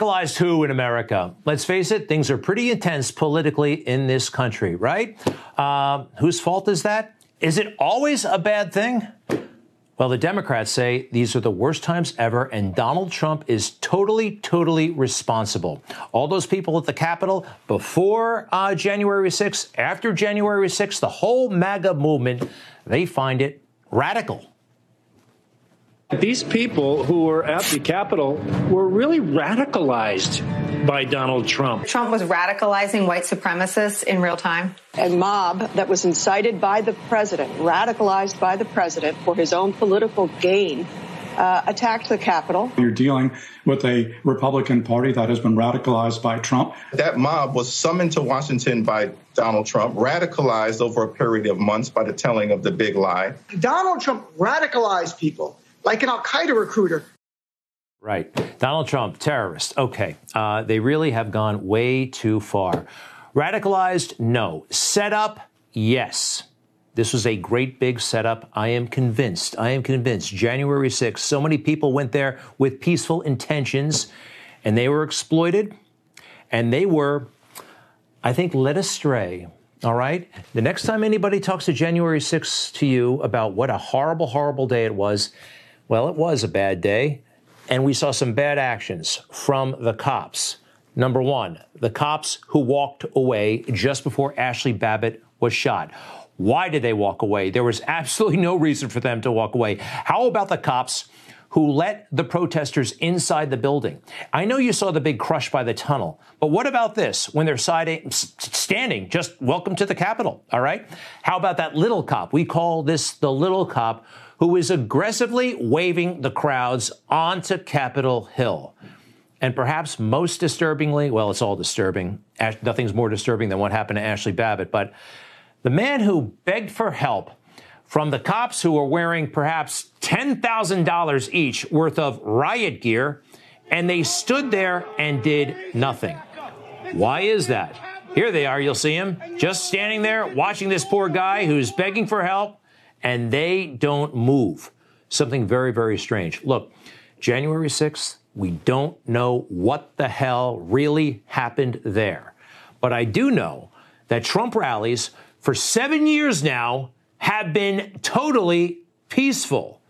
Radicalized who in America? Let's face it, things are pretty intense politically in this country, right? Uh, whose fault is that? Is it always a bad thing? Well, the Democrats say these are the worst times ever, and Donald Trump is totally, totally responsible. All those people at the Capitol before uh, January 6th, after January 6th, the whole MAGA movement, they find it radical. These people who were at the Capitol were really radicalized by Donald Trump. Trump was radicalizing white supremacists in real time. A mob that was incited by the president, radicalized by the president for his own political gain, uh, attacked the Capitol. You're dealing with a Republican Party that has been radicalized by Trump. That mob was summoned to Washington by Donald Trump, radicalized over a period of months by the telling of the big lie. Donald Trump radicalized people like an Al Qaeda recruiter. Right. Donald Trump, terrorist. Okay. Uh, they really have gone way too far. Radicalized? No. Set up? Yes. This was a great big setup. I am convinced. I am convinced. January 6th, so many people went there with peaceful intentions and they were exploited and they were, I think, led astray. All right? The next time anybody talks to January 6th to you about what a horrible, horrible day it was, well, it was a bad day, and we saw some bad actions from the cops. Number one, the cops who walked away just before Ashley Babbitt was shot. Why did they walk away? There was absolutely no reason for them to walk away. How about the cops who let the protesters inside the building? I know you saw the big crush by the tunnel, but what about this when they're standing, just welcome to the Capitol, all right? How about that little cop? We call this the little cop who is aggressively waving the crowds onto Capitol Hill. And perhaps most disturbingly, well, it's all disturbing. Nothing's more disturbing than what happened to Ashley Babbitt. But the man who begged for help from the cops who were wearing perhaps $10,000 each worth of riot gear, and they stood there and did nothing. Why is that? Here they are, you'll see him, just standing there watching this poor guy who's begging for help and they don't move. Something very, very strange. Look, January 6th, we don't know what the hell really happened there. But I do know that Trump rallies for seven years now have been totally peaceful.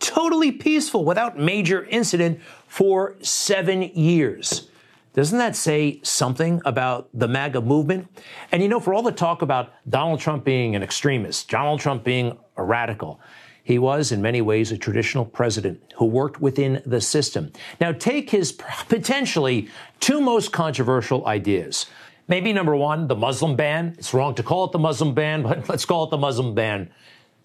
Totally peaceful without major incident for seven years. Doesn't that say something about the MAGA movement? And you know, for all the talk about Donald Trump being an extremist, Donald Trump being a radical, he was in many ways a traditional president who worked within the system. Now, take his potentially two most controversial ideas. Maybe number one, the Muslim ban. It's wrong to call it the Muslim ban, but let's call it the Muslim ban.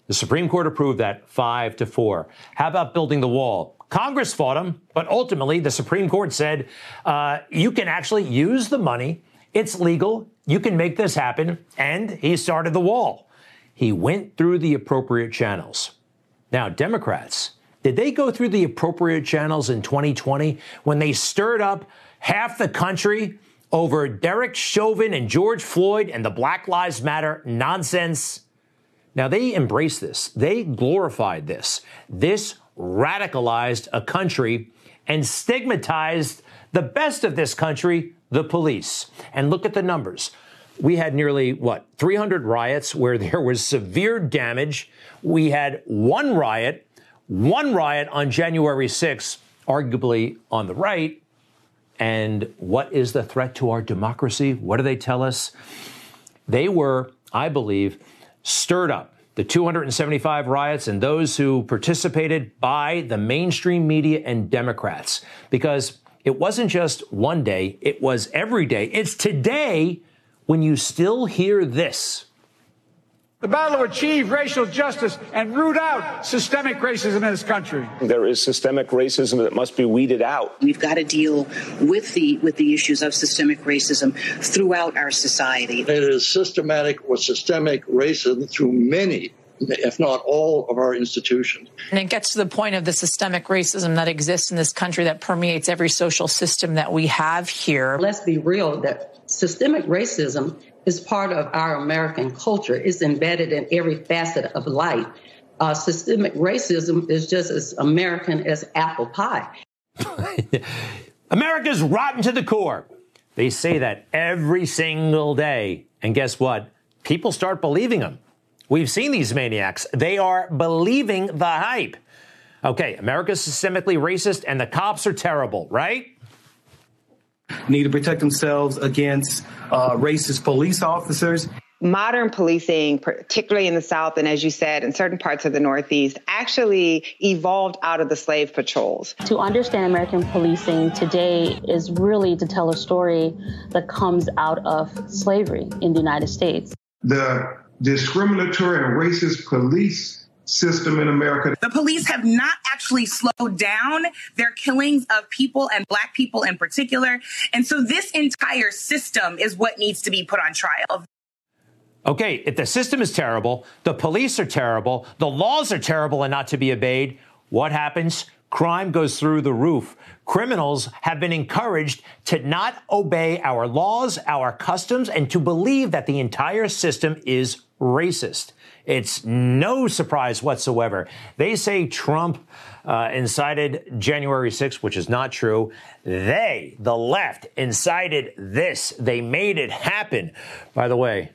The Supreme Court approved that five to four. How about building the wall? Congress fought him, but ultimately the Supreme Court said uh, you can actually use the money. It's legal. You can make this happen. And he started the wall. He went through the appropriate channels. Now, Democrats, did they go through the appropriate channels in 2020 when they stirred up half the country over Derek Chauvin and George Floyd and the Black Lives Matter nonsense? Now, they embraced this. They glorified this. This radicalized a country and stigmatized the best of this country, the police. And look at the numbers. We had nearly, what, 300 riots where there was severe damage. We had one riot, one riot on January 6th, arguably on the right. And what is the threat to our democracy? What do they tell us? They were, I believe, stirred up the 275 riots and those who participated by the mainstream media and Democrats. Because it wasn't just one day, it was every day. It's today when you still hear this. The battle to achieve racial justice and root out systemic racism in this country. There is systemic racism that must be weeded out. We've got to deal with the with the issues of systemic racism throughout our society. It is systematic or systemic racism through many if not all of our institutions. And it gets to the point of the systemic racism that exists in this country that permeates every social system that we have here. Let's be real that systemic racism is part of our American culture. It's embedded in every facet of life. Uh, systemic racism is just as American as apple pie. America's rotten to the core. They say that every single day. And guess what? People start believing them. We've seen these maniacs. They are believing the hype. Okay, America's systemically racist and the cops are terrible, right? Need to protect themselves against uh, racist police officers modern policing, particularly in the South and as you said, in certain parts of the Northeast, actually evolved out of the slave patrols. To understand American policing today is really to tell a story that comes out of slavery in the United States. The discriminatory and racist police system in America. The police have not actually slowed down their killings of people and black people in particular. And so this entire system is what needs to be put on trial. Okay, if the system is terrible, the police are terrible, the laws are terrible and not to be obeyed, what happens? Crime goes through the roof. Criminals have been encouraged to not obey our laws, our customs, and to believe that the entire system is racist. It's no surprise whatsoever. They say Trump uh, incited January 6th, which is not true. They, the left, incited this. They made it happen. By the way,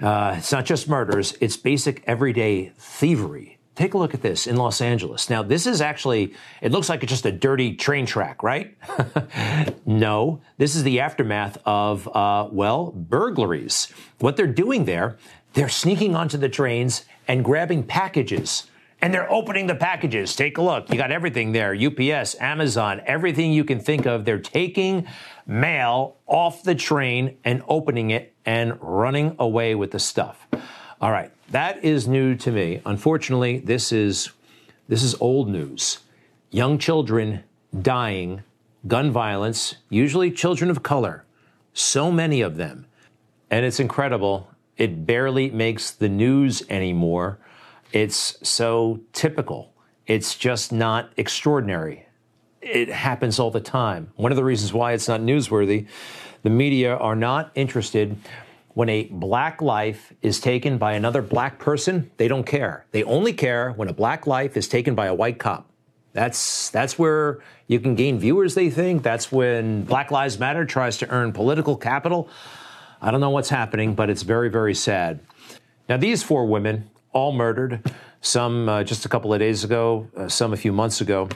uh, it's not just murders, it's basic everyday thievery. Take a look at this in Los Angeles. Now, this is actually, it looks like it's just a dirty train track, right? no, this is the aftermath of, uh, well, burglaries. What they're doing there, they're sneaking onto the trains and grabbing packages. And they're opening the packages. Take a look. You got everything there UPS, Amazon, everything you can think of. They're taking mail off the train and opening it and running away with the stuff. All right, that is new to me. Unfortunately, this is this is old news. Young children dying, gun violence, usually children of color. So many of them. And it's incredible. It barely makes the news anymore. It's so typical. It's just not extraordinary it happens all the time. One of the reasons why it's not newsworthy, the media are not interested when a black life is taken by another black person, they don't care. They only care when a black life is taken by a white cop. That's that's where you can gain viewers, they think. That's when Black Lives Matter tries to earn political capital. I don't know what's happening, but it's very, very sad. Now, these four women, all murdered, some uh, just a couple of days ago, uh, some a few months ago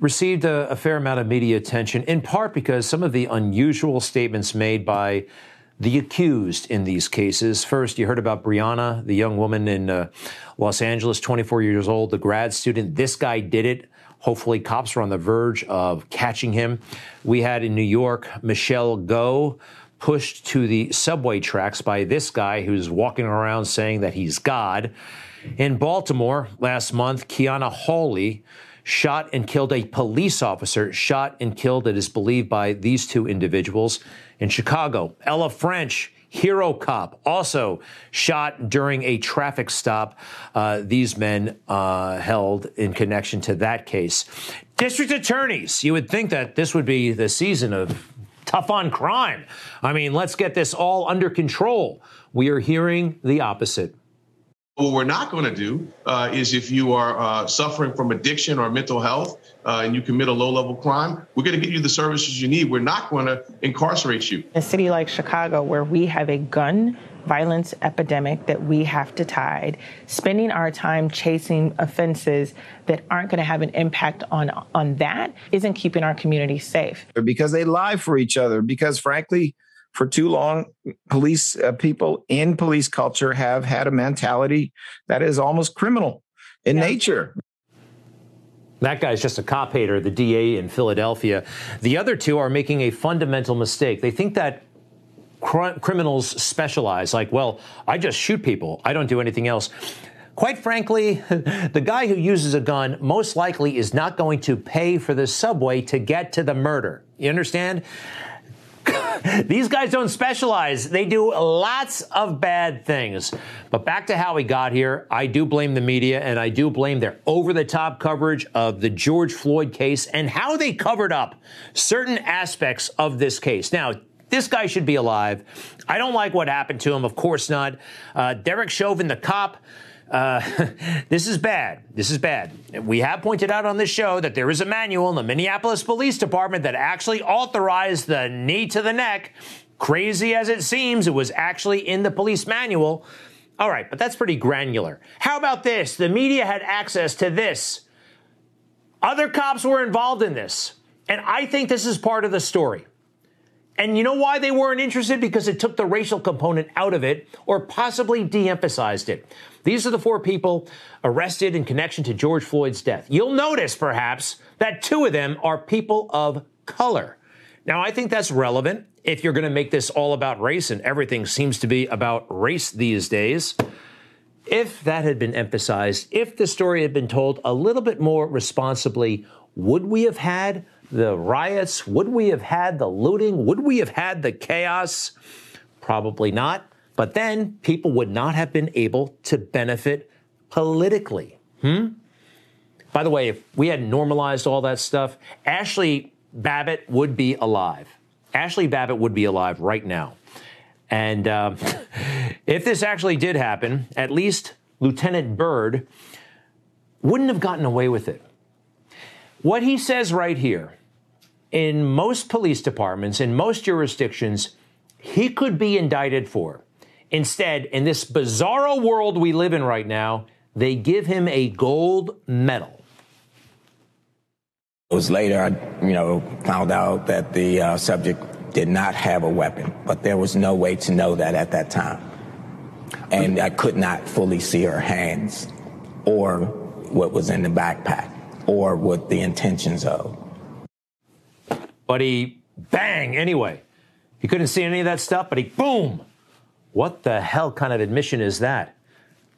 received a, a, fair amount of media attention, in part because some of the unusual statements made by the accused in these cases. First, you heard about Brianna, the young woman in uh, Los Angeles, 24 years old, the grad student. This guy did it. Hopefully, cops are on the verge of catching him. We had in New York Michelle Go pushed to the subway tracks by this guy who's walking around saying that he's God. In Baltimore last month, Keona Holley shot and killed a police officer, shot and killed, it is believed, by these two individuals. In Chicago, Ella French, hero cop, also shot during a traffic stop. Uh, these men uh, held in connection to that case. District attorneys, you would think that this would be the season of tough on crime. I mean, let's get this all under control. We are hearing the opposite. What we're not going to do uh, is if you are uh, suffering from addiction or mental health uh, and you commit a low level crime, we're going to get you the services you need. We're not going to incarcerate you. A city like Chicago, where we have a gun violence epidemic that we have to tide, spending our time chasing offenses that aren't going to have an impact on on that isn't keeping our community safe. Because they lie for each other. Because frankly, for too long, police uh, people in police culture have had a mentality that is almost criminal in yeah. nature. That guy's just a cop hater, the DA in Philadelphia. The other two are making a fundamental mistake. They think that cr- criminals specialize, like, well, I just shoot people, I don't do anything else. Quite frankly, the guy who uses a gun most likely is not going to pay for the subway to get to the murder. You understand? These guys don't specialize. They do lots of bad things. But back to how we got here, I do blame the media and I do blame their over the top coverage of the George Floyd case and how they covered up certain aspects of this case. Now, this guy should be alive. I don't like what happened to him, of course not. Uh, Derek Chauvin, the cop, Uh, this is bad. This is bad. We have pointed out on this show that there is a manual in the Minneapolis Police Department that actually authorized the knee to the neck. Crazy as it seems, it was actually in the police manual. All right, but that's pretty granular. How about this? The media had access to this. Other cops were involved in this. And I think this is part of the story. And you know why they weren't interested? Because it took the racial component out of it or possibly de emphasized it. These are the four people arrested in connection to George Floyd's death. You'll notice, perhaps, that two of them are people of color. Now, I think that's relevant if you're going to make this all about race, and everything seems to be about race these days. If that had been emphasized, if the story had been told a little bit more responsibly, would we have had the riots? Would we have had the looting? Would we have had the chaos? Probably not. But then people would not have been able to benefit politically. Hmm? By the way, if we had normalized all that stuff, Ashley Babbitt would be alive. Ashley Babbitt would be alive right now. And uh, if this actually did happen, at least Lieutenant Byrd wouldn't have gotten away with it. What he says right here in most police departments, in most jurisdictions, he could be indicted for. Instead, in this bizarro world we live in right now, they give him a gold medal. It was later, I, you know, found out that the uh, subject did not have a weapon, but there was no way to know that at that time. And I could not fully see her hands or what was in the backpack or what the intentions of. But he bang anyway. He couldn't see any of that stuff, but he boom what the hell kind of admission is that?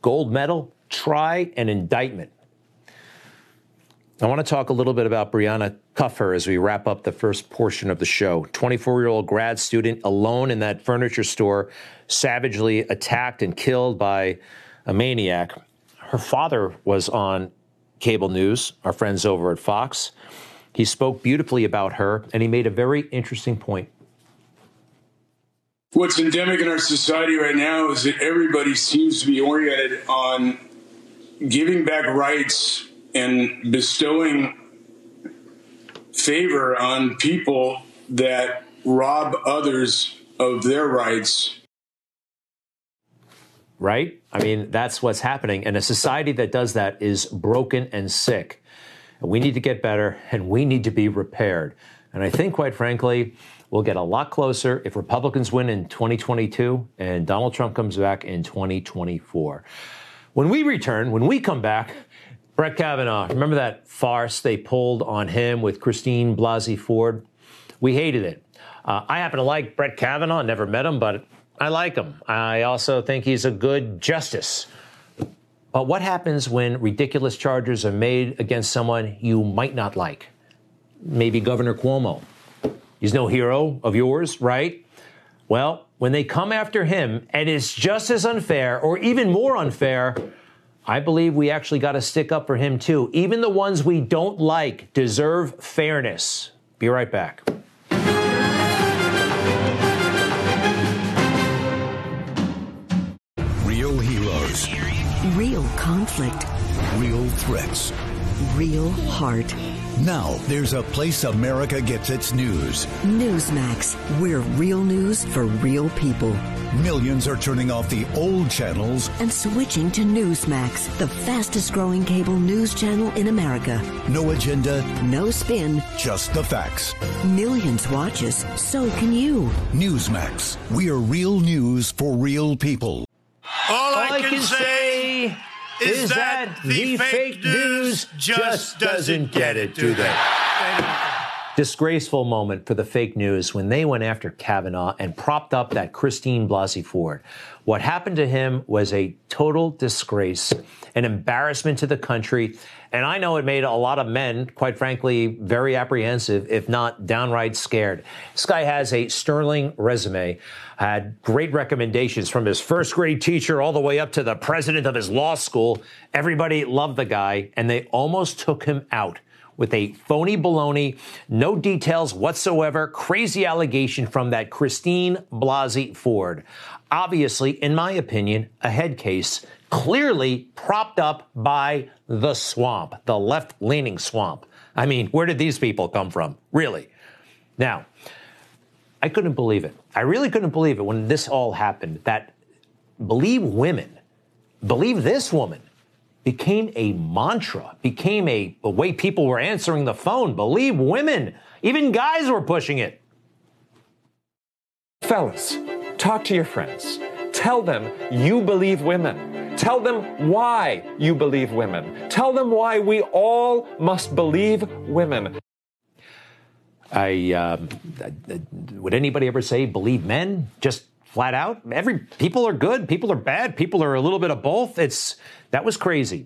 Gold medal, try an indictment. I want to talk a little bit about Brianna Kupfer as we wrap up the first portion of the show. 24 year old grad student alone in that furniture store, savagely attacked and killed by a maniac. Her father was on cable news, our friends over at Fox. He spoke beautifully about her, and he made a very interesting point what's endemic in our society right now is that everybody seems to be oriented on giving back rights and bestowing favor on people that rob others of their rights. Right? I mean, that's what's happening. And a society that does that is broken and sick. We need to get better and we need to be repaired. And I think, quite frankly, We'll get a lot closer if Republicans win in 2022 and Donald Trump comes back in 2024. When we return, when we come back, Brett Kavanaugh, remember that farce they pulled on him with Christine Blasey Ford? We hated it. Uh, I happen to like Brett Kavanaugh, never met him, but I like him. I also think he's a good justice. But what happens when ridiculous charges are made against someone you might not like? Maybe Governor Cuomo. He's no hero of yours, right? Well, when they come after him and it's just as unfair or even more unfair, I believe we actually got to stick up for him too. Even the ones we don't like deserve fairness. Be right back. Real heroes. Real conflict. Real threats. Real heart. Now there's a place America gets its news. Newsmax. We're real news for real people. Millions are turning off the old channels and switching to Newsmax, the fastest growing cable news channel in America. No agenda, no spin, just the facts. Millions watch us, so can you. Newsmax. We are real news for real people. All I, All I can, can, say is, is that, that, the fake, fake news just doesn't get it, do they? Disgraceful moment for the fake news when they went after Kavanaugh and propped up that Christine Blasey Ford. What happened to him was a total disgrace, an embarrassment to the country. And I know it made a lot of men, quite frankly, very apprehensive, if not downright scared. This guy has a sterling resume, had great recommendations from his first grade teacher all the way up to the president of his law school. Everybody loved the guy, and they almost took him out with a phony baloney, no details whatsoever, crazy allegation from that Christine Blasey Ford. Obviously, in my opinion, a head case clearly propped up by the swamp, the left leaning swamp. I mean, where did these people come from? Really? Now, I couldn't believe it. I really couldn't believe it when this all happened that believe women, believe this woman became a mantra, became a, way people were answering the phone. Believe women. Even guys were pushing it. Fellas, talk to your friends. Tell them you believe women. Tell them why you believe women. Tell them why we all must believe women. I uh, would anybody ever say believe men? Just flat out. Every people are good, people are bad, people are a little bit of both. It's that was crazy.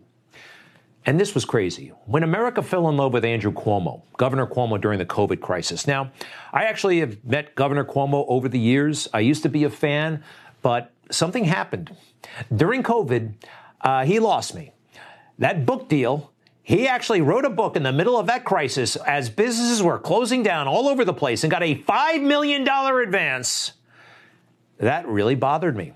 And this was crazy. When America fell in love with Andrew Cuomo, Governor Cuomo during the COVID crisis. Now, I actually have met Governor Cuomo over the years. I used to be a fan, but something happened. During COVID, uh, he lost me. That book deal, he actually wrote a book in the middle of that crisis as businesses were closing down all over the place and got a $5 million advance. That really bothered me.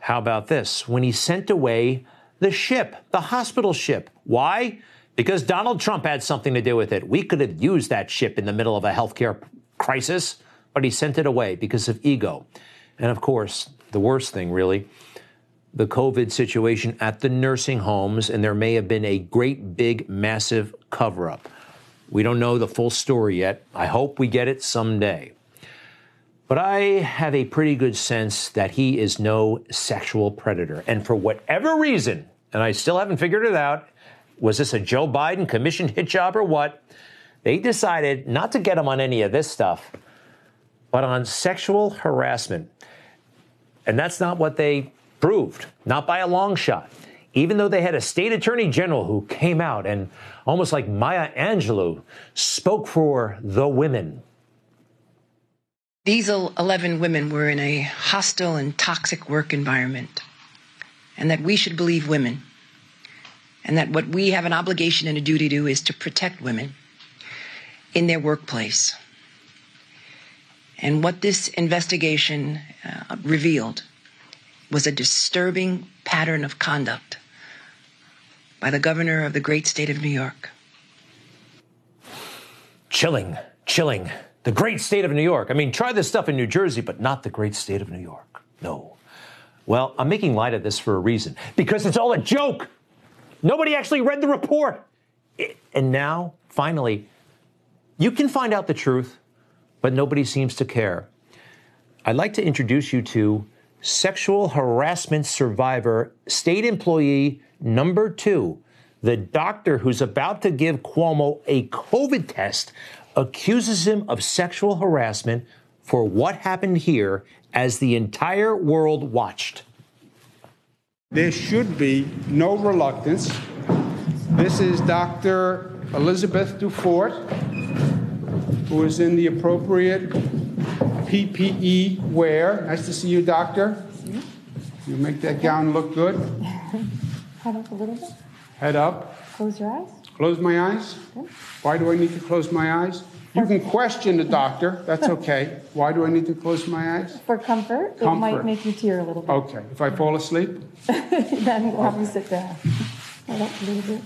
How about this? When he sent away the ship, the hospital ship. Why? Because Donald Trump had something to do with it. We could have used that ship in the middle of a healthcare crisis, but he sent it away because of ego. And of course, the worst thing, really, the COVID situation at the nursing homes, and there may have been a great, big, massive cover up. We don't know the full story yet. I hope we get it someday. But I have a pretty good sense that he is no sexual predator. And for whatever reason, and I still haven't figured it out, was this a Joe Biden commissioned hit job or what? They decided not to get him on any of this stuff, but on sexual harassment. And that's not what they not by a long shot. Even though they had a state attorney general who came out and almost like Maya Angelou spoke for the women. These 11 women were in a hostile and toxic work environment, and that we should believe women, and that what we have an obligation and a duty to do is to protect women in their workplace. And what this investigation uh, revealed was a disturbing pattern of conduct by the governor of the great state of New York. Chilling, chilling the great state of New York. I mean, try this stuff in New Jersey, but not the great state of New York. No. Well, I'm making light of this for a reason because it's all a joke. Nobody actually read the report. and now, finally, you can find out the truth, but nobody seems to care. I'd like to introduce you to sexual harassment survivor, state employee number two, the doctor who's about to give Cuomo a COVID test accuses him of sexual harassment for what happened here as the entire world watched. There should be no reluctance. This is Dr. Elizabeth Dufort, who is in the appropriate PPE wear. Nice to see you, doctor. You make that gown look good. Head up a little bit. Head up. Close your eyes. Close my eyes? Why do I need to close my eyes? You can question the doctor. That's okay. Why do I need to close my eyes? For comfort. Comfort. It might make you tear a little bit. Okay. If I fall asleep? then we'll have you sit down. Head up a little bit.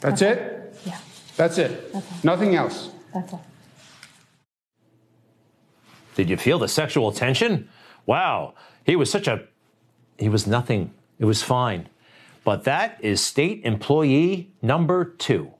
That's okay. it? Yeah. That's it? Okay. Nothing else? That's all. Did you feel the sexual tension? Wow, he was such a, he was nothing. It was fine. But that is state employee number two.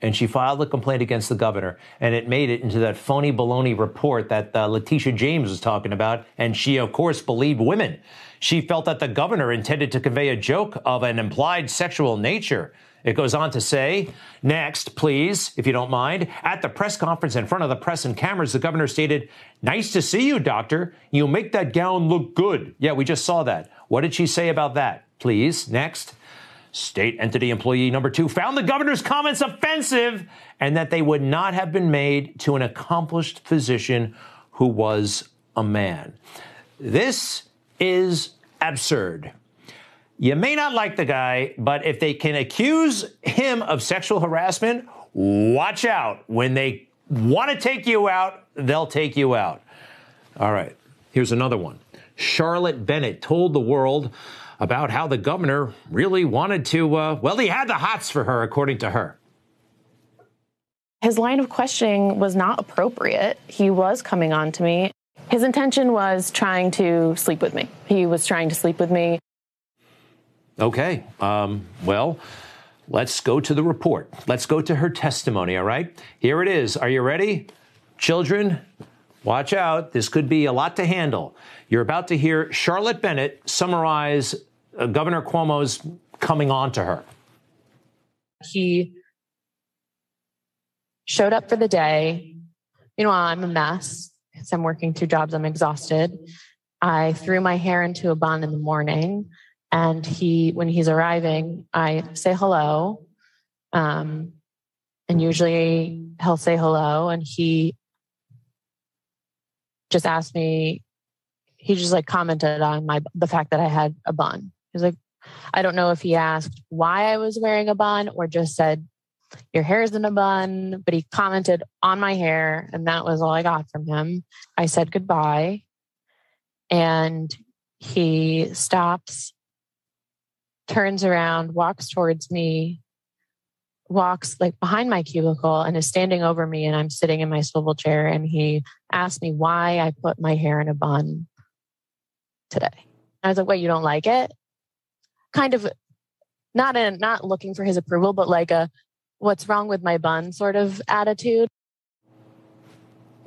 And she filed a complaint against the governor, and it made it into that phony baloney report that uh, Letitia James was talking about. And she, of course, believed women. She felt that the governor intended to convey a joke of an implied sexual nature. It goes on to say, next, please, if you don't mind. At the press conference in front of the press and cameras, the governor stated, Nice to see you, doctor. You make that gown look good. Yeah, we just saw that. What did she say about that? Please, next. State entity employee number two found the governor's comments offensive and that they would not have been made to an accomplished physician who was a man. This is absurd. You may not like the guy, but if they can accuse him of sexual harassment, watch out when they want to take you out, they'll take you out. All right, here's another one. Charlotte Bennett told the world about how the governor really wanted to, uh, well, he had the hots for her, according to her. His line of questioning was not appropriate. He was coming on to me. His intention was trying to sleep with me. He was trying to sleep with me. Okay, um, well, let's go to the report. Let's go to her testimony, all right? Here it is. Are you ready? Children, watch out. This could be a lot to handle. You're about to hear Charlotte Bennett summarize uh, Governor Cuomo's coming on to her. He showed up for the day. You know, I'm a mess because I'm working two jobs. I'm exhausted. I threw my hair into a bun in the morning. And he, when he's arriving, I say hello. Um, and usually he'll say hello. And he just asked me, he just like commented on my, the fact that I had a bun. He's like, I don't know if he asked why I was wearing a bun or just said, your hair's in a bun, but he commented on my hair, and that was all I got from him. I said goodbye, and he stops, turns around, walks towards me, walks like behind my cubicle, and is standing over me. And I'm sitting in my swivel chair, and he asked me why I put my hair in a bun today. I was like, "Wait, you don't like it?" Kind of not in not looking for his approval, but like a what's wrong with my bun sort of attitude.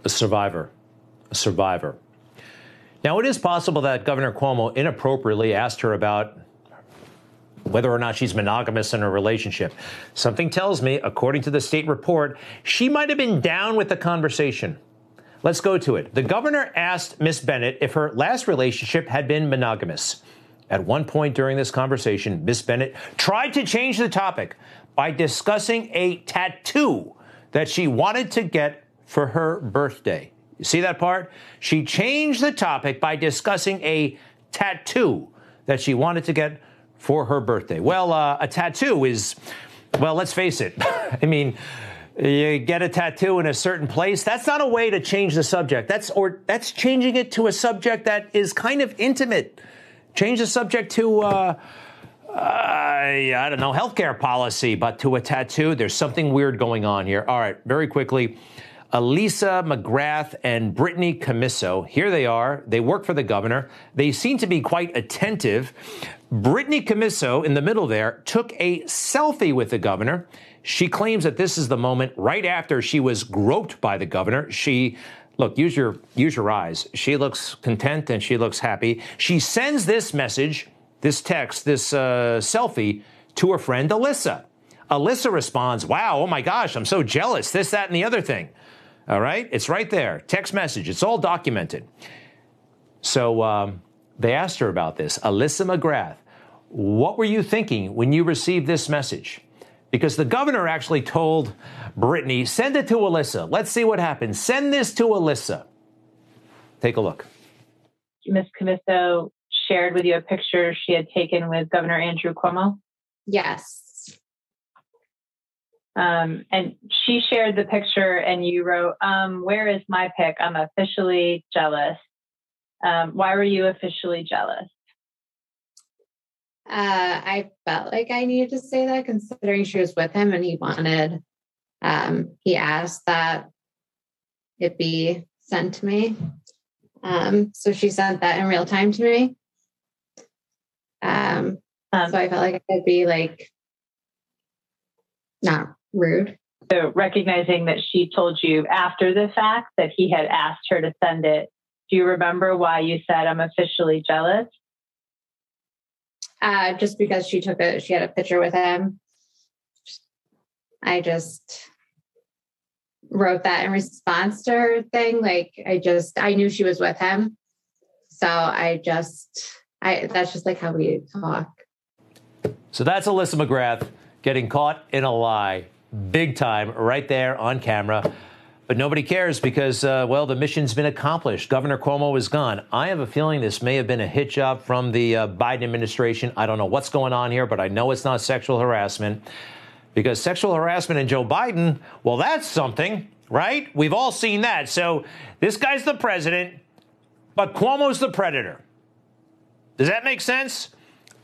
A survivor. A survivor. Now, it is possible that Governor Cuomo inappropriately asked her about whether or not she's monogamous in her relationship. Something tells me, according to the state report, she might have been down with the conversation. Let's go to it. The governor asked Miss Bennett if her last relationship had been monogamous. At one point during this conversation, Miss Bennett tried to change the topic by discussing a tattoo that she wanted to get for her birthday. You see that part? She changed the topic by discussing a tattoo that she wanted to get for her birthday. Well, uh, a tattoo is, well, let's face it. I mean, you get a tattoo in a certain place. That's not a way to change the subject. That's or that's changing it to a subject that is kind of intimate. Change the subject to. Uh, uh, I don't know, healthcare policy, but to a tattoo, there's something weird going on here. All right, very quickly. Alyssa McGrath and Brittany Commisso, here they are. They work for the governor. They seem to be quite attentive. Brittany Commisso, in the middle there, took a selfie with the governor. She claims that this is the moment right after she was groped by the governor. She look use your use your eyes she looks content and she looks happy she sends this message this text, this uh, selfie to her friend Alyssa. Alyssa responds, Wow, oh my gosh, I'm so jealous, this, that, and the other thing. All right, it's right there, text message, it's all documented. So um, they asked her about this. Alyssa McGrath, what were you thinking when you received this message? Because the governor actually told Brittany, send it to Alyssa. Let's see what happens. Send this to Alyssa. Take a look. Ms. Commisso shared with you a picture she had taken with Governor Andrew Cuomo? Yes. Um, and she shared the picture, and you wrote, um, Where is my pic? I'm officially jealous. Um, why were you officially jealous? Uh, I felt like I needed to say that considering she was with him and he wanted, um, he asked that it be sent to me. Um, so she sent that in real time to me. Um, um, so I felt like I could be like not rude. So recognizing that she told you after the fact that he had asked her to send it, do you remember why you said I'm officially jealous? Uh, just because she took a she had a picture with him. I just wrote that in response to her thing. Like I just I knew she was with him. So I just I that's just like how we talk. So that's Alyssa McGrath getting caught in a lie, big time, right there on camera. But nobody cares because, uh, well, the mission's been accomplished. Governor Cuomo is gone. I have a feeling this may have been a hit job from the uh, Biden administration. I don't know what's going on here, but I know it's not sexual harassment because sexual harassment and Joe Biden, well, that's something. right? We've all seen that. So this guy's the president, but Cuomo's the predator. Does that make sense?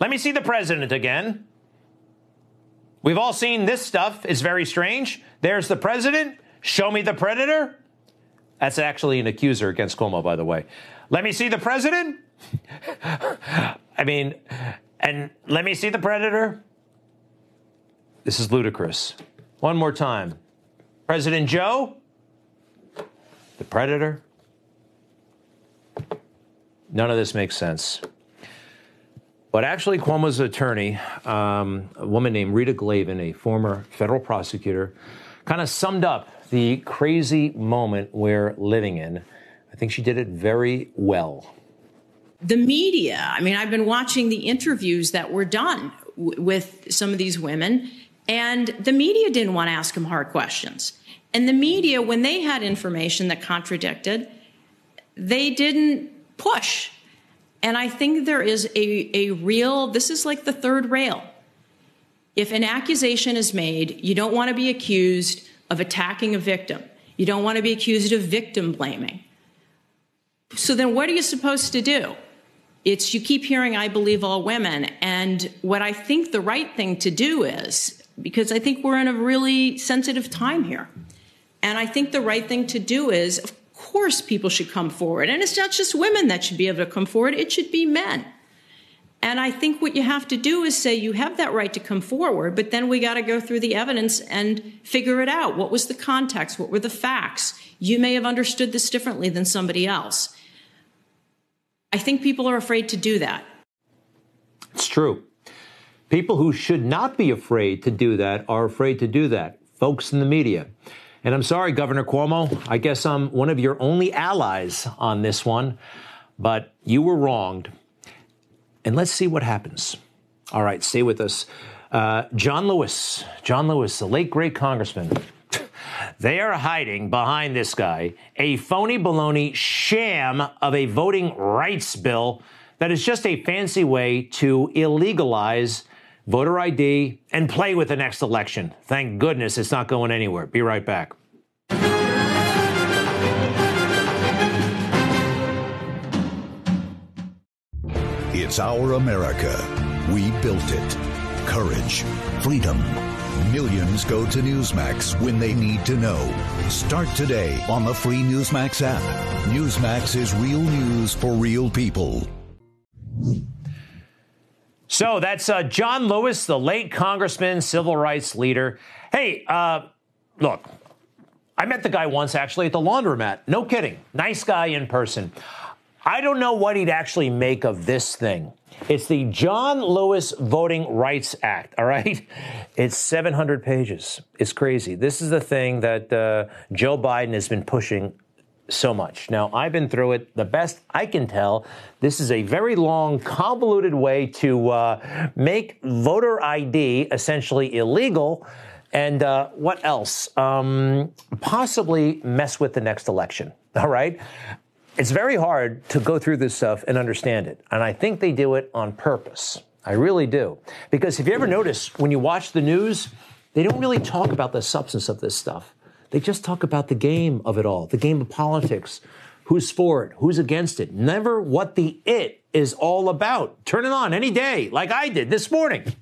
Let me see the president again. We've all seen this stuff. It's very strange. There's the president. Show me the predator. That's actually an accuser against Cuomo, by the way. Let me see the president. I mean, and let me see the predator. This is ludicrous. One more time. President Joe, the predator. None of this makes sense. But actually, Cuomo's attorney, um, a woman named Rita Glavin, a former federal prosecutor, kind of summed up the crazy moment we're living in. I think she did it very well. The media, I mean, I've been watching the interviews that were done w- with some of these women, and the media didn't want to ask them hard questions. And the media, when they had information that contradicted, they didn't push. And I think there is a, a real, this is like the third rail. If an accusation is made, you don't want to be accused of attacking a victim. You don't want to be accused of victim blaming. So then what are you supposed to do? It's you keep hearing, I believe all women. And what I think the right thing to do is, because I think we're in a really sensitive time here. And I think the right thing to do is, of course, people should come forward. And it's not just women that should be able to come forward, it should be men. And I think what you have to do is say you have that right to come forward, but then we got to go through the evidence and figure it out. What was the context? What were the facts? You may have understood this differently than somebody else. I think people are afraid to do that. It's true. People who should not be afraid to do that are afraid to do that. Folks in the media. And I'm sorry, Governor Cuomo. I guess I'm one of your only allies on this one, but you were wronged. And let's see what happens. All right, stay with us. Uh, John Lewis, John Lewis, the late great congressman. They are hiding behind this guy, a phony baloney sham of a voting rights bill that is just a fancy way to illegalize voter ID and play with the next election. Thank goodness it's not going anywhere. Be right back. It's our America. We built it. Courage, freedom. Millions go to Newsmax when they need to know. Start today on the free Newsmax app. Newsmax is real news for real people. So that's uh, John Lewis, the late congressman, civil rights leader. Hey, uh, look, I met the guy once actually at the laundromat. No kidding. Nice guy in person. I don't know what he'd actually make of this thing. It's the John Lewis Voting Rights Act, all right? It's 700 pages. It's crazy. This is the thing that uh, Joe Biden has been pushing so much. Now, I've been through it. The best I can tell, this is a very long, convoluted way to uh, make voter ID essentially illegal. And uh, what else? Um, possibly mess with the next election. All right. It's very hard to go through this stuff and understand it. And I think they do it on purpose. I really do. Because if you ever notice, when you watch the news, they don't really talk about the substance of this stuff. They just talk about the game of it all, the game of politics. Who's for it? Who's against it? Never what the it is all about. Turn it on any day, like I did this morning.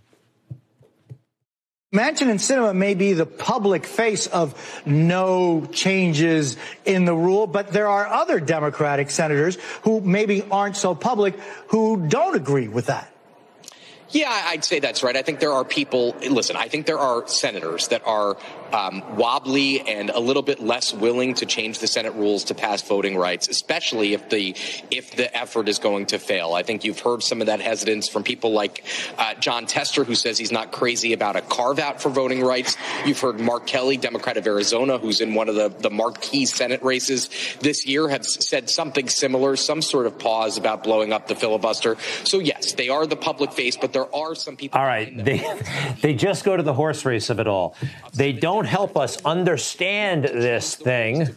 Manchin and Sinema may be the public face of no changes in the rule, but there are other Democratic senators who maybe aren't so public who don't agree with that. Yeah, I'd say that's right. I think there are people, listen, I think there are senators that are um, wobbly and a little bit less willing to change the Senate rules to pass voting rights, especially if the if the effort is going to fail. I think you've heard some of that hesitance from people like uh, Jon Tester, who says he's not crazy about a carve out for voting rights. You've heard Mark Kelly, Democrat of Arizona, who's in one of the, the marquee Senate races this year, have said something similar, some sort of pause about blowing up the filibuster. So, yes, they are the public face, but there are some people. All right. They, they just go to the horse race of it all. They don't help us understand this thing.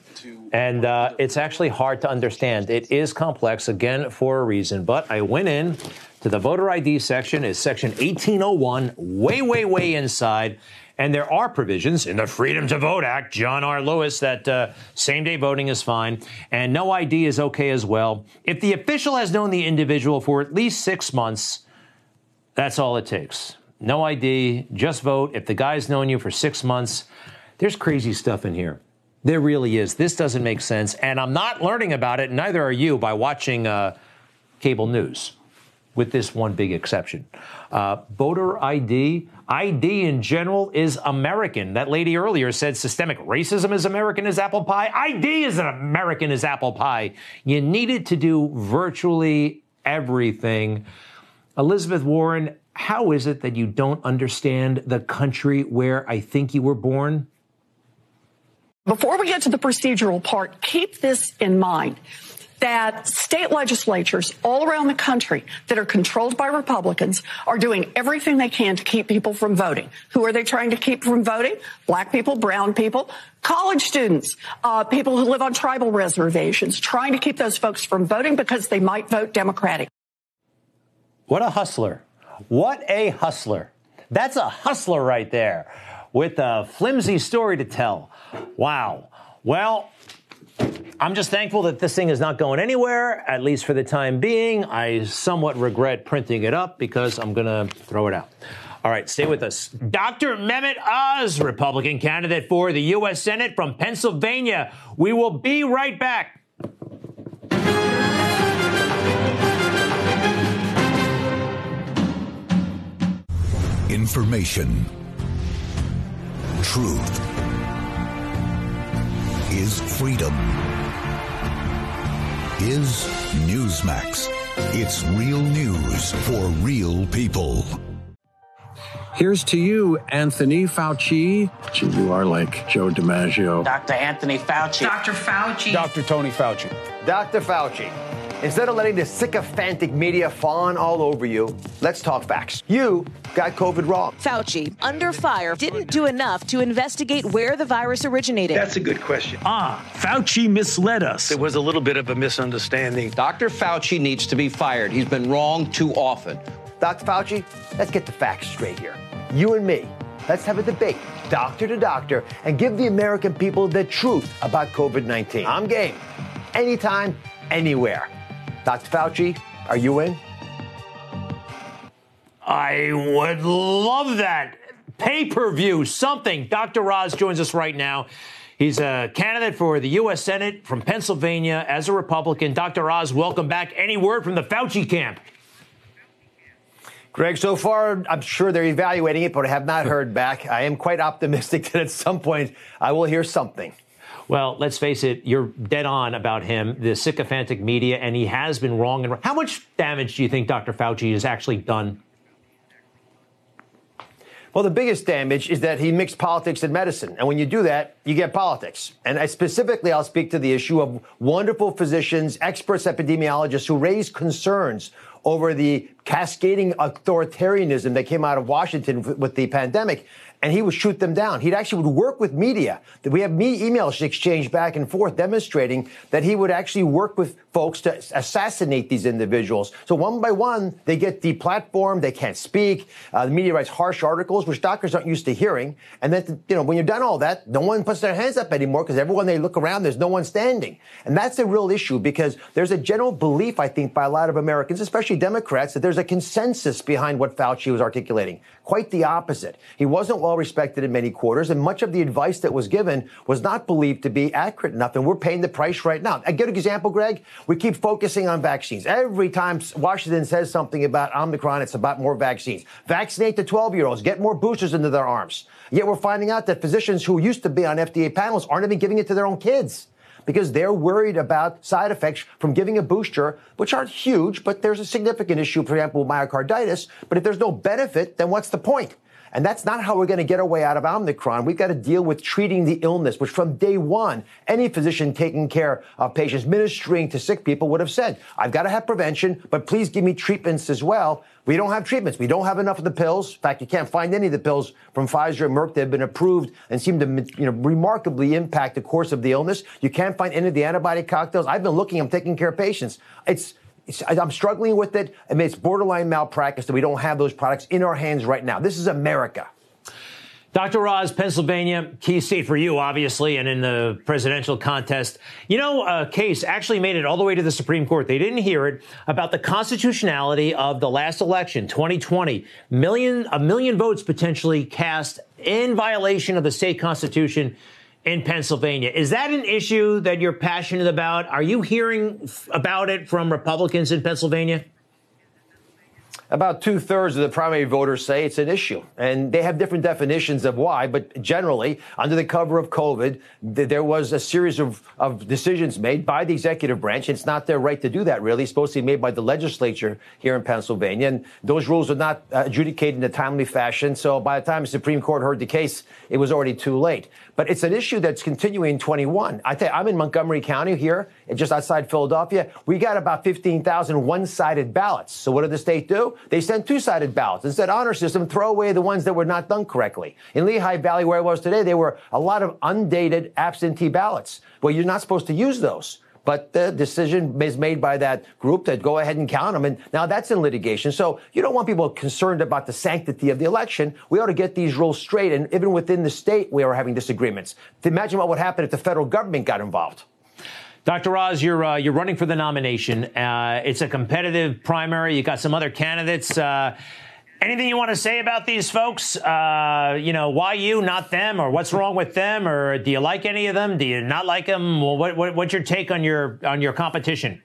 And uh, it's actually hard to understand. It is complex, again, for a reason. But I went in to the voter ID section is section 1801, way, way, way inside. And there are provisions in the Freedom to Vote Act, John R. Lewis, that uh, same day voting is fine and no ID is okay as well. If the official has known the individual for at least six months, that's all it takes. No ID, just vote. If the guy's known you for six months, there's crazy stuff in here. There really is. This doesn't make sense. And I'm not learning about it, neither are you, by watching uh, cable news, with this one big exception. Uh, voter ID, ID in general is American. That lady earlier said systemic racism is American as apple pie. ID is an American as apple pie. You need it to do virtually everything. Elizabeth Warren, how is it that you don't understand the country where I think you were born? Before we get to the procedural part, keep this in mind that state legislatures all around the country that are controlled by Republicans are doing everything they can to keep people from voting. Who are they trying to keep from voting? Black people, brown people, college students, uh, people who live on tribal reservations, trying to keep those folks from voting because they might vote Democratic. What a hustler. What a hustler. That's a hustler right there with a flimsy story to tell. Wow. Well, I'm just thankful that this thing is not going anywhere, at least for the time being. I somewhat regret printing it up because I'm going to throw it out. All right, stay with us. Dr. Mehmet Oz, Republican candidate for the U.S. Senate from Pennsylvania. We will be right back. Information. Truth is freedom. Is Newsmax. It's real news for real people. Here's to you, Anthony Fauci. Gee, you are like Joe DiMaggio. Dr. Anthony Fauci. Dr. Fauci. Dr. Tony Fauci. Dr. Fauci. Instead of letting the sycophantic media fawn all over you, let's talk facts. You got COVID wrong. Fauci, under fire, didn't do enough to investigate where the virus originated. That's a good question. Ah, Fauci misled us. It was a little bit of a misunderstanding. Dr. Fauci needs to be fired. He's been wrong too often. Dr. Fauci, let's get the facts straight here. You and me, let's have a debate, doctor to doctor, and give the American people the truth about COVID 19. I'm game. Anytime, anywhere. Dr. Fauci, are you in? I would love that. Pay per view, something. Dr. Oz joins us right now. He's a candidate for the U.S. Senate from Pennsylvania as a Republican. Dr. Oz, welcome back. Any word from the Fauci camp? Greg, so far, I'm sure they're evaluating it, but I have not heard back. I am quite optimistic that at some point I will hear something. Well, let's face it, you're dead on about him, the sycophantic media, and he has been wrong. And how much damage do you think Dr. Fauci has actually done? Well, the biggest damage is that he mixed politics and medicine. And when you do that, you get politics. And I specifically, I'll speak to the issue of wonderful physicians, experts, epidemiologists who raised concerns over the cascading authoritarianism that came out of Washington with the pandemic and he would shoot them down. He'd actually would work with media. We have me emails exchanged back and forth demonstrating that he would actually work with folks to assassinate these individuals. So one by one, they get deplatformed. They can't speak. Uh, the media writes harsh articles, which doctors aren't used to hearing. And then, you know, when you're done all that, no one puts their hands up anymore because everyone they look around, there's no one standing. And that's a real issue because there's a general belief, I think, by a lot of Americans, especially Democrats, that there's a consensus behind what Fauci was articulating. Quite the opposite. He wasn't well respected in many quarters, and much of the advice that was given was not believed to be accurate enough, and we're paying the price right now. A good example, Greg, we keep focusing on vaccines. Every time Washington says something about Omicron, it's about more vaccines. Vaccinate the 12 year olds, get more boosters into their arms. Yet we're finding out that physicians who used to be on FDA panels aren't even giving it to their own kids because they're worried about side effects from giving a booster, which aren't huge, but there's a significant issue, for example, myocarditis. But if there's no benefit, then what's the point? And that's not how we're going to get our way out of Omicron. We've got to deal with treating the illness, which from day one, any physician taking care of patients, ministering to sick people would have said, I've got to have prevention, but please give me treatments as well. We don't have treatments. We don't have enough of the pills. In fact, you can't find any of the pills from Pfizer and Merck that have been approved and seem to you know, remarkably impact the course of the illness. You can't find any of the antibody cocktails. I've been looking, I'm taking care of patients. It's I'm struggling with it. I mean, it's borderline malpractice that we don't have those products in our hands right now. This is America. Dr. Oz, Pennsylvania, key state for you, obviously, and in the presidential contest. You know, a case actually made it all the way to the Supreme Court. They didn't hear it about the constitutionality of the last election, 2020. Million, a million votes potentially cast in violation of the state constitution in Pennsylvania. Is that an issue that you're passionate about? Are you hearing about it from Republicans in Pennsylvania? About two thirds of the primary voters say it's an issue. And they have different definitions of why, but generally, under the cover of COVID, th- there was a series of, of decisions made by the executive branch. It's not their right to do that, really. It's supposed to be made by the legislature here in Pennsylvania. And those rules are not uh, adjudicated in a timely fashion. So by the time the Supreme Court heard the case, it was already too late. But it's an issue that's continuing in 21. I think I'm in Montgomery County here, just outside Philadelphia. We got about 15,000 one-sided ballots. So what did the state do? They sent two-sided ballots. Instead, honor system, throw away the ones that were not done correctly. In Lehigh Valley, where I was today, there were a lot of undated absentee ballots. Well, you're not supposed to use those. But the decision is made by that group that go ahead and count them. And now that's in litigation. So you don't want people concerned about the sanctity of the election. We ought to get these rules straight. And even within the state, we are having disagreements. Imagine what would happen if the federal government got involved. Dr. Oz, you're uh, you're running for the nomination. Uh, it's a competitive primary. You got some other candidates. Uh, anything you want to say about these folks? Uh, you know, why you, not them, or what's wrong with them, or do you like any of them? Do you not like them? Well, what, what, what's your take on your on your competition?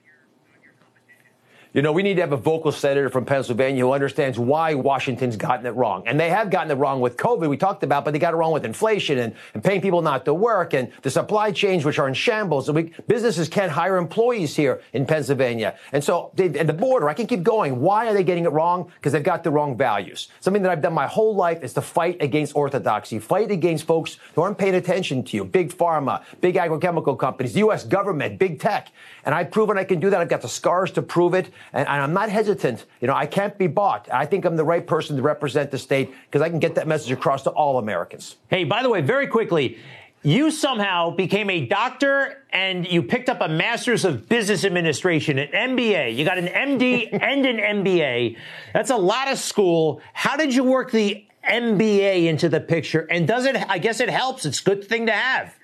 You know, we need to have a vocal senator from Pennsylvania who understands why Washington's gotten it wrong. And they have gotten it wrong with COVID, we talked about, but they got it wrong with inflation and, and paying people not to work and the supply chains, which are in shambles. And we, businesses can't hire employees here in Pennsylvania. And so, they, and the border, I can keep going. Why are they getting it wrong? Because they've got the wrong values. Something that I've done my whole life is to fight against orthodoxy, fight against folks who aren't paying attention to you. Big pharma, big agrochemical companies, the U.S. government, big tech. And I've proven I can do that. I've got the scars to prove it. And, and I'm not hesitant. You know, I can't be bought. I think I'm the right person to represent the state because I can get that message across to all Americans. Hey, by the way, very quickly, you somehow became a doctor and you picked up a master's of business administration, an MBA. You got an MD and an MBA. That's a lot of school. How did you work the MBA into the picture? And does it, I guess it helps. It's a good thing to have.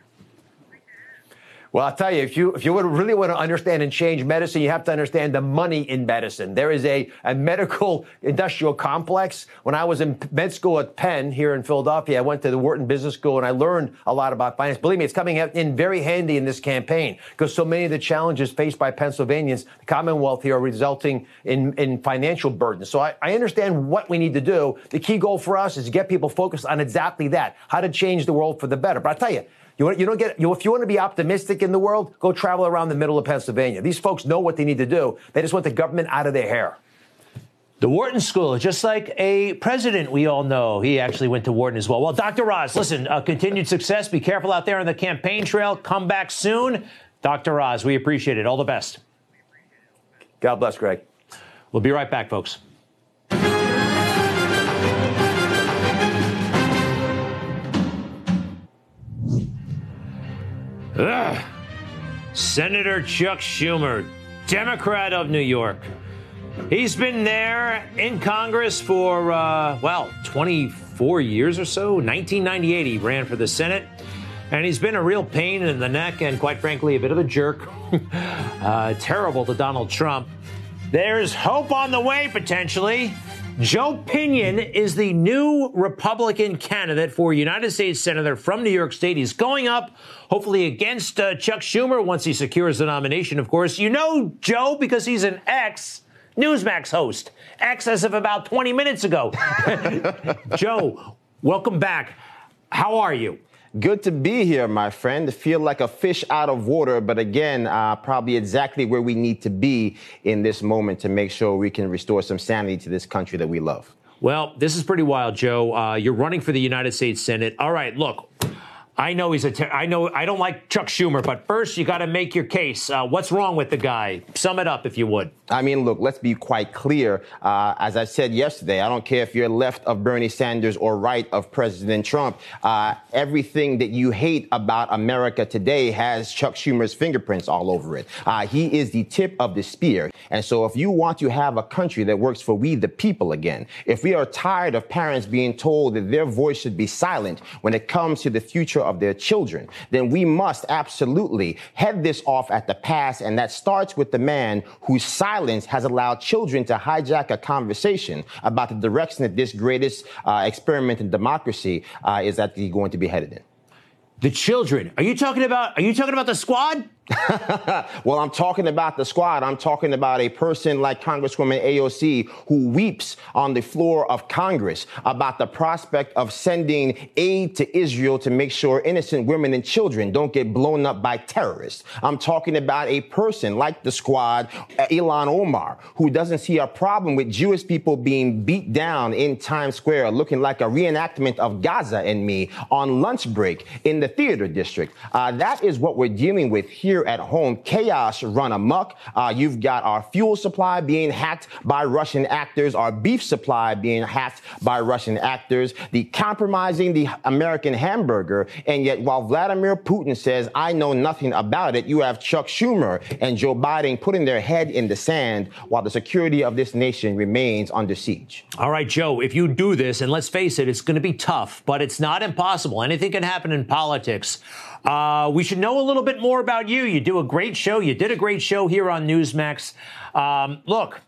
Well, I'll tell you, if you if you really want to understand and change medicine, you have to understand the money in medicine. There is a, a medical industrial complex. When I was in med school at Penn here in Philadelphia, I went to the Wharton Business School and I learned a lot about finance. Believe me, it's coming in very handy in this campaign because so many of the challenges faced by Pennsylvanians, the Commonwealth here, are resulting in, in financial burdens. So I, I understand what we need to do. The key goal for us is to get people focused on exactly that, how to change the world for the better. But I tell you, you, want, you don't get, you, if you want to be optimistic in the world, go travel around the middle of Pennsylvania. These folks know what they need to do. They just want the government out of their hair. The Wharton School, just like a president we all know. He actually went to Wharton as well. Well, Dr. Oz, listen, uh, continued success. Be careful out there on the campaign trail. Come back soon. Dr. Oz, we appreciate it. All the best. God bless, Greg. We'll be right back, folks. Ugh. Senator Chuck Schumer, Democrat of New York. He's been there in Congress for, uh, well, 24 years or so. 1998, he ran for the Senate. And he's been a real pain in the neck and, quite frankly, a bit of a jerk. uh, terrible to Donald Trump. There's hope on the way, potentially. Joe Pinion is the new Republican candidate for United States Senator from New York State. He's going up, hopefully, against uh, Chuck Schumer once he secures the nomination, of course. You know Joe because he's an ex Newsmax host, ex as of about 20 minutes ago. Joe, welcome back. How are you? Good to be here, my friend. Feel like a fish out of water, but again, uh, probably exactly where we need to be in this moment to make sure we can restore some sanity to this country that we love. Well, this is pretty wild, Joe. Uh, you're running for the United States Senate. All right, look. I know he's a. Ter- I know I don't like Chuck Schumer, but first you got to make your case. Uh, what's wrong with the guy? Sum it up, if you would. I mean, look, let's be quite clear. Uh, as I said yesterday, I don't care if you're left of Bernie Sanders or right of President Trump. Uh, everything that you hate about America today has Chuck Schumer's fingerprints all over it. Uh, he is the tip of the spear. And so, if you want to have a country that works for we the people again, if we are tired of parents being told that their voice should be silent when it comes to the future of their children, then we must absolutely head this off at the pass. And that starts with the man whose silence has allowed children to hijack a conversation about the direction that this greatest uh, experiment in democracy uh, is actually going to be headed in. The children. Are you talking about? Are you talking about the squad? well, I'm talking about the squad. I'm talking about a person like Congresswoman AOC who weeps on the floor of Congress about the prospect of sending aid to Israel to make sure innocent women and children don't get blown up by terrorists. I'm talking about a person like the squad, Ilhan Omar, who doesn't see a problem with Jewish people being beat down in Times Square, looking like a reenactment of Gaza and me on lunch break in the theater district. Uh, that is what we're dealing with here here at home, chaos run amok. Uh, you've got our fuel supply being hacked by Russian actors, our beef supply being hacked by Russian actors, the compromising the American hamburger. And yet, while Vladimir Putin says, I know nothing about it, you have Chuck Schumer and Joe Biden putting their head in the sand while the security of this nation remains under siege. All right, Joe, if you do this, and let's face it, it's going to be tough, but it's not impossible. Anything can happen in politics. Uh, we should know a little bit more about you. You do a great show. You did a great show here on Newsmax. Um, look,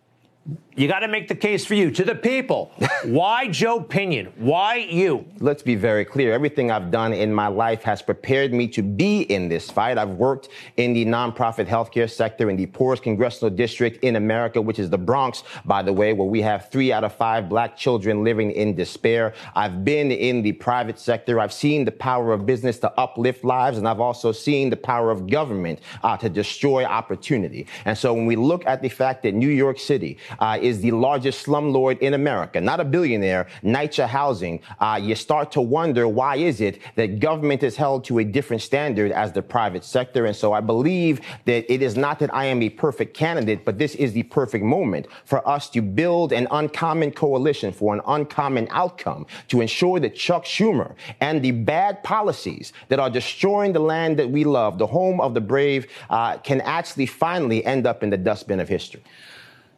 you got to make the case for you to the people. Why Joe Pinion? Why you? Let's be very clear. Everything I've done in my life has prepared me to be in this fight. I've worked in the nonprofit healthcare sector in the poorest congressional district in America, which is the Bronx, by the way, where we have three out of five black children living in despair. I've been in the private sector. I've seen the power of business to uplift lives, and I've also seen the power of government uh, to destroy opportunity. And so when we look at the fact that New York City uh, is the largest slumlord in America, not a billionaire, NYCHA Housing, uh, you start to wonder why is it that government is held to a different standard as the private sector? And so I believe that it is not that I am a perfect candidate, but this is the perfect moment for us to build an uncommon coalition for an uncommon outcome to ensure that Chuck Schumer and the bad policies that are destroying the land that we love, the home of the brave, uh, can actually finally end up in the dustbin of history.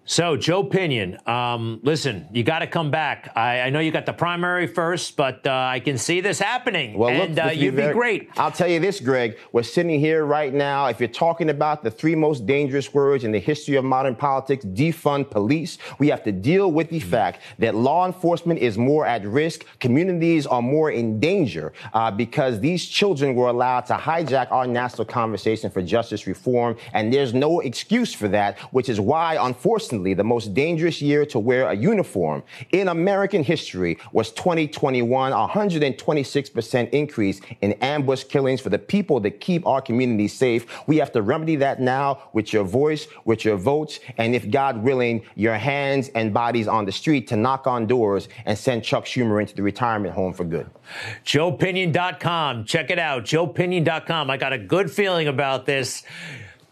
So, Joe Pinion, um, listen, you got to come back. I, I, know you got the primary first, but uh, I can see this happening. Well, and look, uh, you'd be, very, be great. I'll tell you this, Greg. We're sitting here right now. If you're talking about the three most dangerous words in the history of modern politics, defund police, we have to deal with the fact that law enforcement is more at risk. Communities are more in danger uh, because these children were allowed to hijack our national conversation for justice reform. And there's no excuse for that, which is why, unfortunately, recently, the most dangerous year to wear a uniform in American history was 2021, 126% increase in ambush killings for the people that keep our communities safe. We have to remedy that now with your voice, with your votes, and if God willing, your hands and bodies on the street to knock on doors and send Chuck Schumer into the retirement home for good. JoePinion.com. Check it out. JoePinion.com. I got a good feeling about this.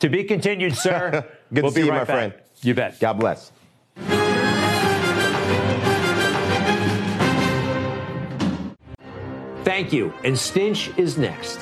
To be continued, sir. good we'll to see you, right my back. friend. You bet. God bless. Thank you. And Stinch is next.